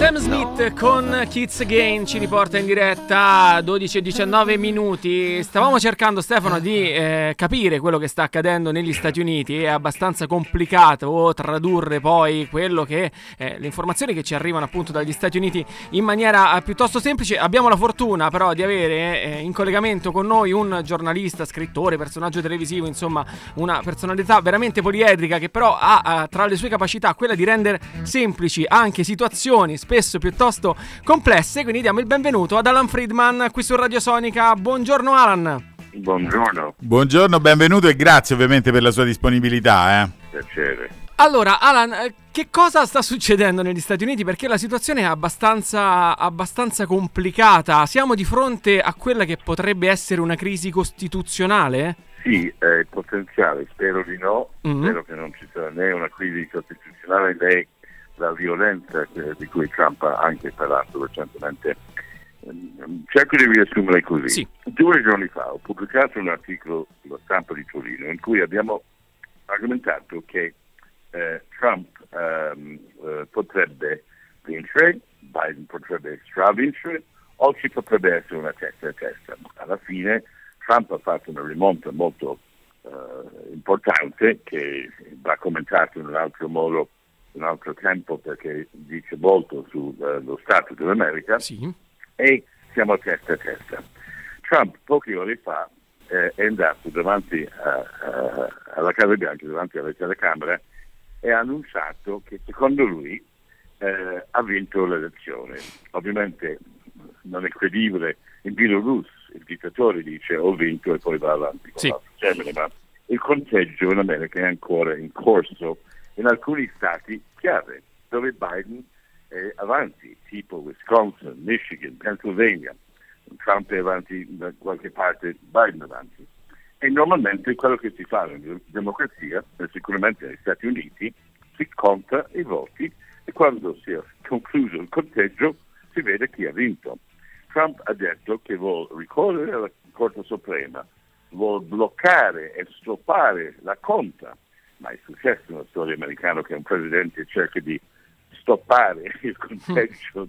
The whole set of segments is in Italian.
Sam Smith con Kids Again ci riporta in diretta a 12 e 19 minuti. Stavamo cercando, Stefano, di eh, capire quello che sta accadendo negli Stati Uniti. È abbastanza complicato tradurre poi quello che eh, le informazioni che ci arrivano appunto dagli Stati Uniti in maniera eh, piuttosto semplice. Abbiamo la fortuna però di avere eh, in collegamento con noi un giornalista, scrittore, personaggio televisivo, insomma, una personalità veramente poliedrica che però ha tra le sue capacità quella di rendere semplici anche situazioni spesso piuttosto complesse, quindi diamo il benvenuto ad Alan Friedman qui su Radio Sonica. Buongiorno Alan. Buongiorno. Buongiorno, benvenuto e grazie ovviamente per la sua disponibilità. Eh. Piacere. Allora, Alan, eh, che cosa sta succedendo negli Stati Uniti? Perché la situazione è abbastanza, abbastanza, complicata. Siamo di fronte a quella che potrebbe essere una crisi costituzionale? Sì, è potenziale, spero di no. Mm-hmm. Spero che non ci sarà né una crisi costituzionale né la violenza di cui Trump ha anche parlato recentemente. Ehm, cerco di riassumere così. Sì. Due giorni fa ho pubblicato un articolo sulla stampa di Torino in cui abbiamo argomentato che eh, Trump ehm, eh, potrebbe vincere, Biden potrebbe stravincere o ci potrebbe essere una testa a testa. Alla fine Trump ha fatto una rimonta molto eh, importante che va commentato in un altro modo un altro tempo perché dice molto sullo uh, Stato dell'America sì. e siamo testa a testa. Trump poche ore fa eh, è andato davanti a, a, alla Casa Bianca, davanti alle telecamere e ha annunciato che secondo lui eh, ha vinto l'elezione. Ovviamente non è credibile, in Belarus il dittatore dice ho vinto e poi va avanti con sì. l'altro genere, ma il conteggio in America è ancora in corso in alcuni stati chiave dove Biden è avanti, tipo Wisconsin, Michigan, Pennsylvania. Trump è avanti da qualche parte, Biden avanti. E normalmente quello che si fa in democrazia, sicuramente negli Stati Uniti, si conta i voti e quando si è concluso il conteggio si vede chi ha vinto. Trump ha detto che vuole ricorrere alla Corte Suprema, vuole bloccare e stoppare la conta mai successo nella storia americana che un presidente cerca di stoppare il conteggio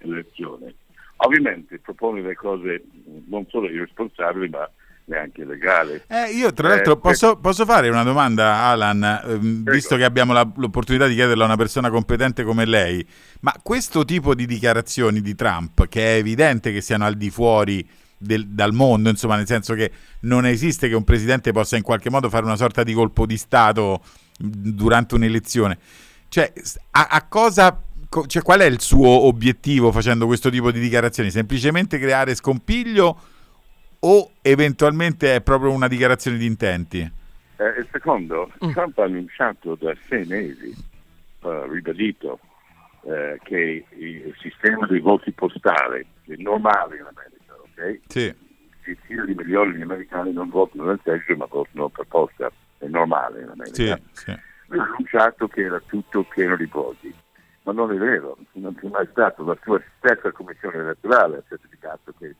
dell'elezione. Ovviamente propone le cose non solo irresponsabili ma neanche legali. Eh, io tra l'altro eh, posso, posso, fare una domanda Alan, ehm, visto che abbiamo la, l'opportunità di chiederla a una persona competente come lei, ma questo tipo di dichiarazioni di Trump, che è evidente che siano al di fuori del, dal mondo, insomma, nel senso che non esiste che un presidente possa in qualche modo fare una sorta di colpo di Stato durante un'elezione. Cioè, a, a cosa cioè, qual è il suo obiettivo facendo questo tipo di dichiarazioni? Semplicemente creare scompiglio o eventualmente è proprio una dichiarazione di intenti? Eh, il secondo, mm. Trump ha annunciato da sei mesi, uh, ribadito, eh, che il sistema dei voti postali è normale in America ok? Sì. Decine di milioni di americani non votano nel seggio ma votano per posta, è normale in America. Sì, sì. Lui ha annunciato che era tutto pieno di voti, ma non è vero, non c'è mai stato, la sua stessa commissione elettorale ha certificato che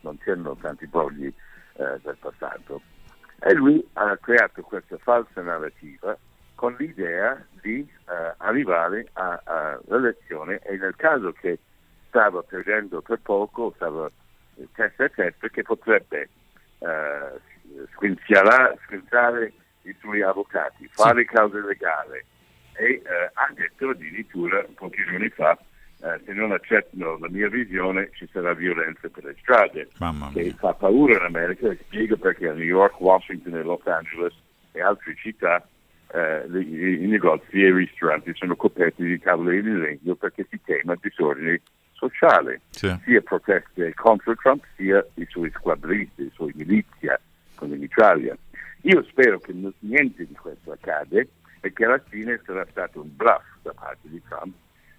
non c'erano tanti voti eh, del passato. E lui ha creato questa falsa narrativa con l'idea di eh, arrivare all'elezione e nel caso che stava perdendo per poco, stava testa a testa che potrebbe eh, squinziare i suoi avvocati, fare sì. cause legali e eh, ha detto addirittura pochi giorni fa eh, se non accettano la mia visione ci sarà violenza per le strade che fa paura in America e spiega perché a New York, Washington e Los Angeles e altre città eh, i, i, negozi e i ristoranti sono coperti di tavole di legno perché si tema disordini sociale, sì. sia proteste contro Trump sia i suoi squadristi, i suoi milizia come l'Italia. Io spero che niente di questo accade e che alla fine sarà stato un bluff da parte di Trump,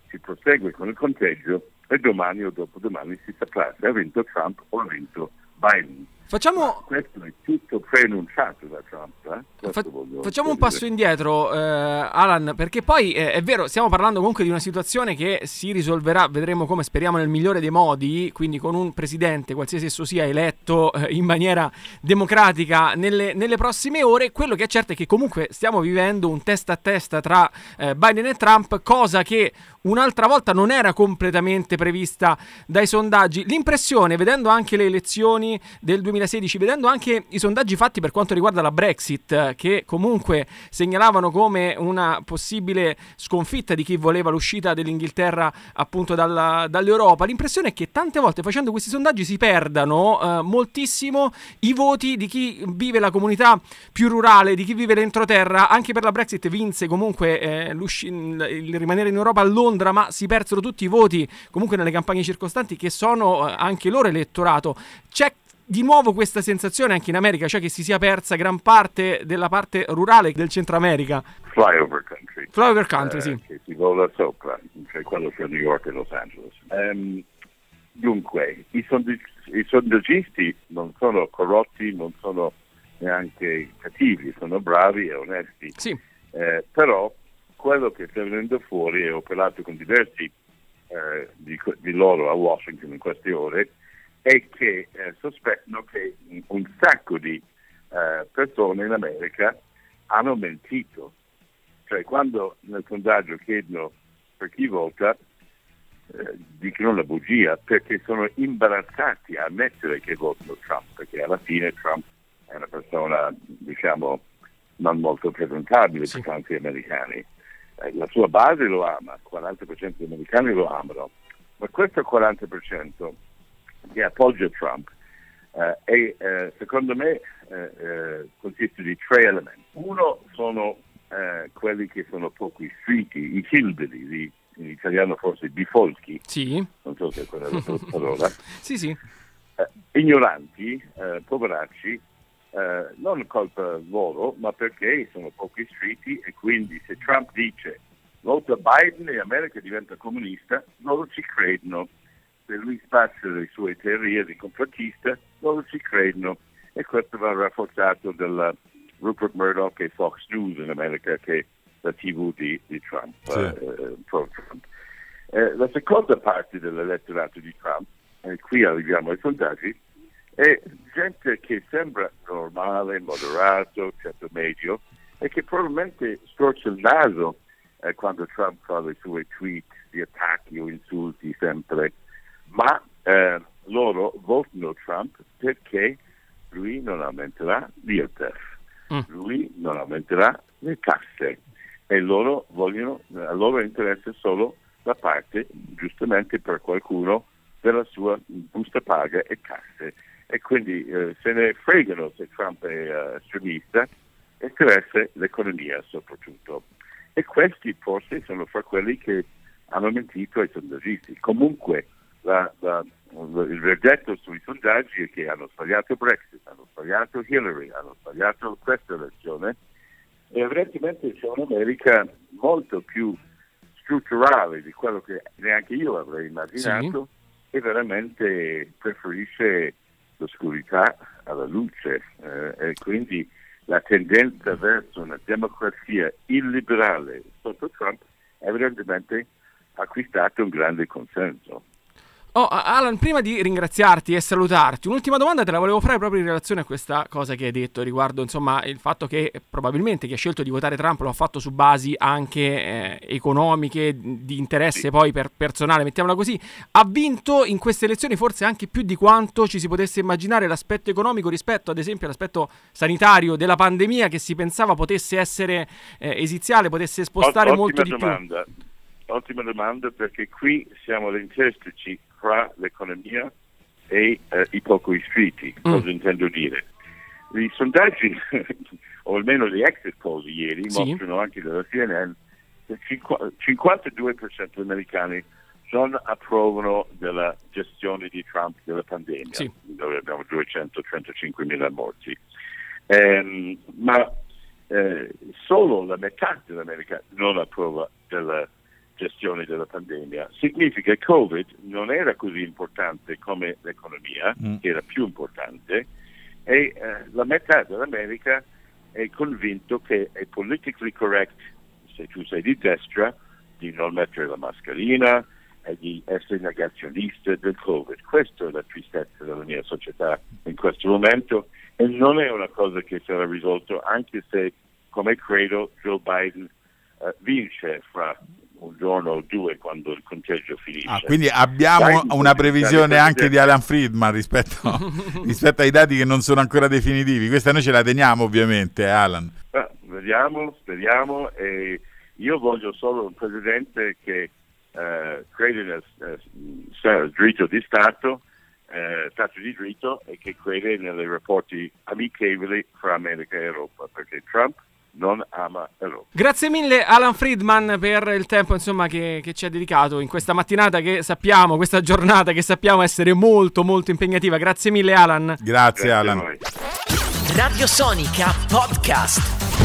si prosegue con il conteggio e domani o dopodomani si saprà se ha vinto Trump o ha vinto Biden. Facciamo... questo è tutto preannunciato da Trump. Eh? Fa- facciamo un passo indietro, eh, Alan, perché poi eh, è vero, stiamo parlando comunque di una situazione che si risolverà, vedremo come speriamo nel migliore dei modi, quindi con un presidente, qualsiasi esso sia, eletto eh, in maniera democratica nelle, nelle, prossime ore. Quello che è certo è che comunque stiamo vivendo un testa a testa tra eh, Biden e Trump, cosa che un'altra volta non era completamente prevista dai sondaggi. L'impressione, vedendo anche le elezioni del 2016, vedendo anche i sondaggi fatti per quanto riguarda la Brexit, che comunque segnalavano come una possibile sconfitta di chi voleva l'uscita dell'Inghilterra appunto dalla, dall'Europa, l'impressione è che tante volte facendo questi sondaggi si perdano eh, moltissimo i voti di chi vive la comunità più rurale, di chi vive l'entroterra. Anche per la Brexit vinse comunque eh, il rimanere in Europa a Londra ma si persero tutti i voti comunque nelle campagne circostanti che sono eh, anche loro elettorato. C'è di nuovo questa sensazione anche in America, cioè che si sia persa gran parte della parte rurale del Centro America. Flyover country. Flyover country, eh, sì. Che si vola sopra, cioè quello tra New York e Los Angeles. Um, dunque, i, sondaggi, i sondaggisti non sono corrotti, non sono neanche cattivi, sono bravi e onesti. Sì. Eh, però quello che sta venendo fuori, e ho parlato con diversi eh, di, di, loro a Washington in queste ore, è che eh, sospettano che un sacco di eh, persone in America hanno mentito. Cioè quando nel sondaggio chiedono per chi vota, eh, dicono la bugia perché sono imbarazzati a ammettere che votano Trump, perché alla fine Trump è una persona, diciamo, non molto presentabile sì. per tanti americani. Eh, la sua base lo ama, il 40% degli americani lo amano, ma questo 40% che appoggia Trump eh, è, eh, secondo me eh, eh, consiste di tre elementi. Uno sono quelli che sono poco istruiti, i hillbilly, in italiano forse bifolchi, sì. non so se quella è la parola, sì, sì. ignoranti, poveracci, non colpa loro, ma perché sono poco istruiti e quindi se Trump dice vota Biden e America diventa comunista, loro ci credono. Se lui spazza le sue teorie di complottista, loro ci credono. E questo va rafforzato da Rupert Murdoch e Fox News in America, che è la TV di, di Trump, sì. eh, pro-Trump. Eh, la seconda parte dell'elettorato di Trump, e qui arriviamo ai sondaggi, è gente che sembra normale, moderato, certo medio, e che probabilmente storce il naso eh, quando Trump fa le sue tweet di attacchi o insulti sempre, ma eh, loro votano Trump perché lui non aumenterà l'IRTEF, mm. lui non aumenterà le tasse e loro vogliono, a loro interessa solo la parte, giustamente per qualcuno, della sua busta paga e tasse e quindi eh, se ne fregano se Trump è uh, estremista, interessa l'economia soprattutto. E questi forse sono fra quelli che hanno mentito ai sondaggisti. Comunque verdetto sui sondaggi è che hanno sbagliato Brexit, hanno sbagliato Hillary, hanno sbagliato questa elezione e evidentemente c'è un'America molto più strutturale di quello che neanche io avrei immaginato sì. e veramente preferisce l'oscurità alla luce eh, e quindi la tendenza verso una democrazia illiberale sotto Trump evidentemente ha acquistato un grande consenso. Oh, Alan, prima di ringraziarti e salutarti, un'ultima domanda te la volevo fare proprio in relazione a questa cosa che hai detto riguardo insomma, il fatto che probabilmente chi ha scelto di votare Trump lo ha fatto su basi anche eh, economiche, di interesse poi per personale, mettiamola così. Ha vinto in queste elezioni forse anche più di quanto ci si potesse immaginare l'aspetto economico rispetto ad esempio all'aspetto sanitario della pandemia che si pensava potesse essere eh, esiziale, potesse spostare Ottima molto domanda. di più. Ottima domanda perché qui siamo all'interstici fra l'economia e eh, i poco iscritti. Mm. Cosa intendo dire? I sondaggi, o almeno gli exit polls ieri, sì. mostrano anche dalla CNN che il 52% degli americani non approvano della gestione di Trump della pandemia, sì. dove abbiamo 235 mila morti. Um, ma eh, solo la metà dell'America non approva della gestione della pandemia. Significa che Covid non era così importante come l'economia, mm. che era più importante, e eh, la metà dell'America è convinto che è politically correct, se tu sei di destra, di non mettere la mascherina e di essere negazionista del Covid. Questa è la tristezza della mia società in questo momento e non è una cosa che sarà risolta anche se, come credo, Joe Biden uh, vince fra un giorno o due quando il conteggio finisce. Ah, quindi abbiamo Dai, una previsione anche di Alan Friedman rispetto, rispetto, ai dati che non sono ancora definitivi. Questa noi ce la teniamo ovviamente, eh, Alan. Ah, vediamo, speriamo. E io voglio solo un presidente che eh, crede nel eh, diritto di Stato, eh, Stato di diritto e che crede nei rapporti amichevoli fra America e Europa, perché Trump non ama Europa. Grazie mille Alan Friedman per il tempo insomma, che, che, ci ha dedicato in questa mattinata che sappiamo, questa giornata che sappiamo essere molto molto impegnativa. Grazie mille Alan. Grazie, Grazie Alan. Radio Sonica Podcast.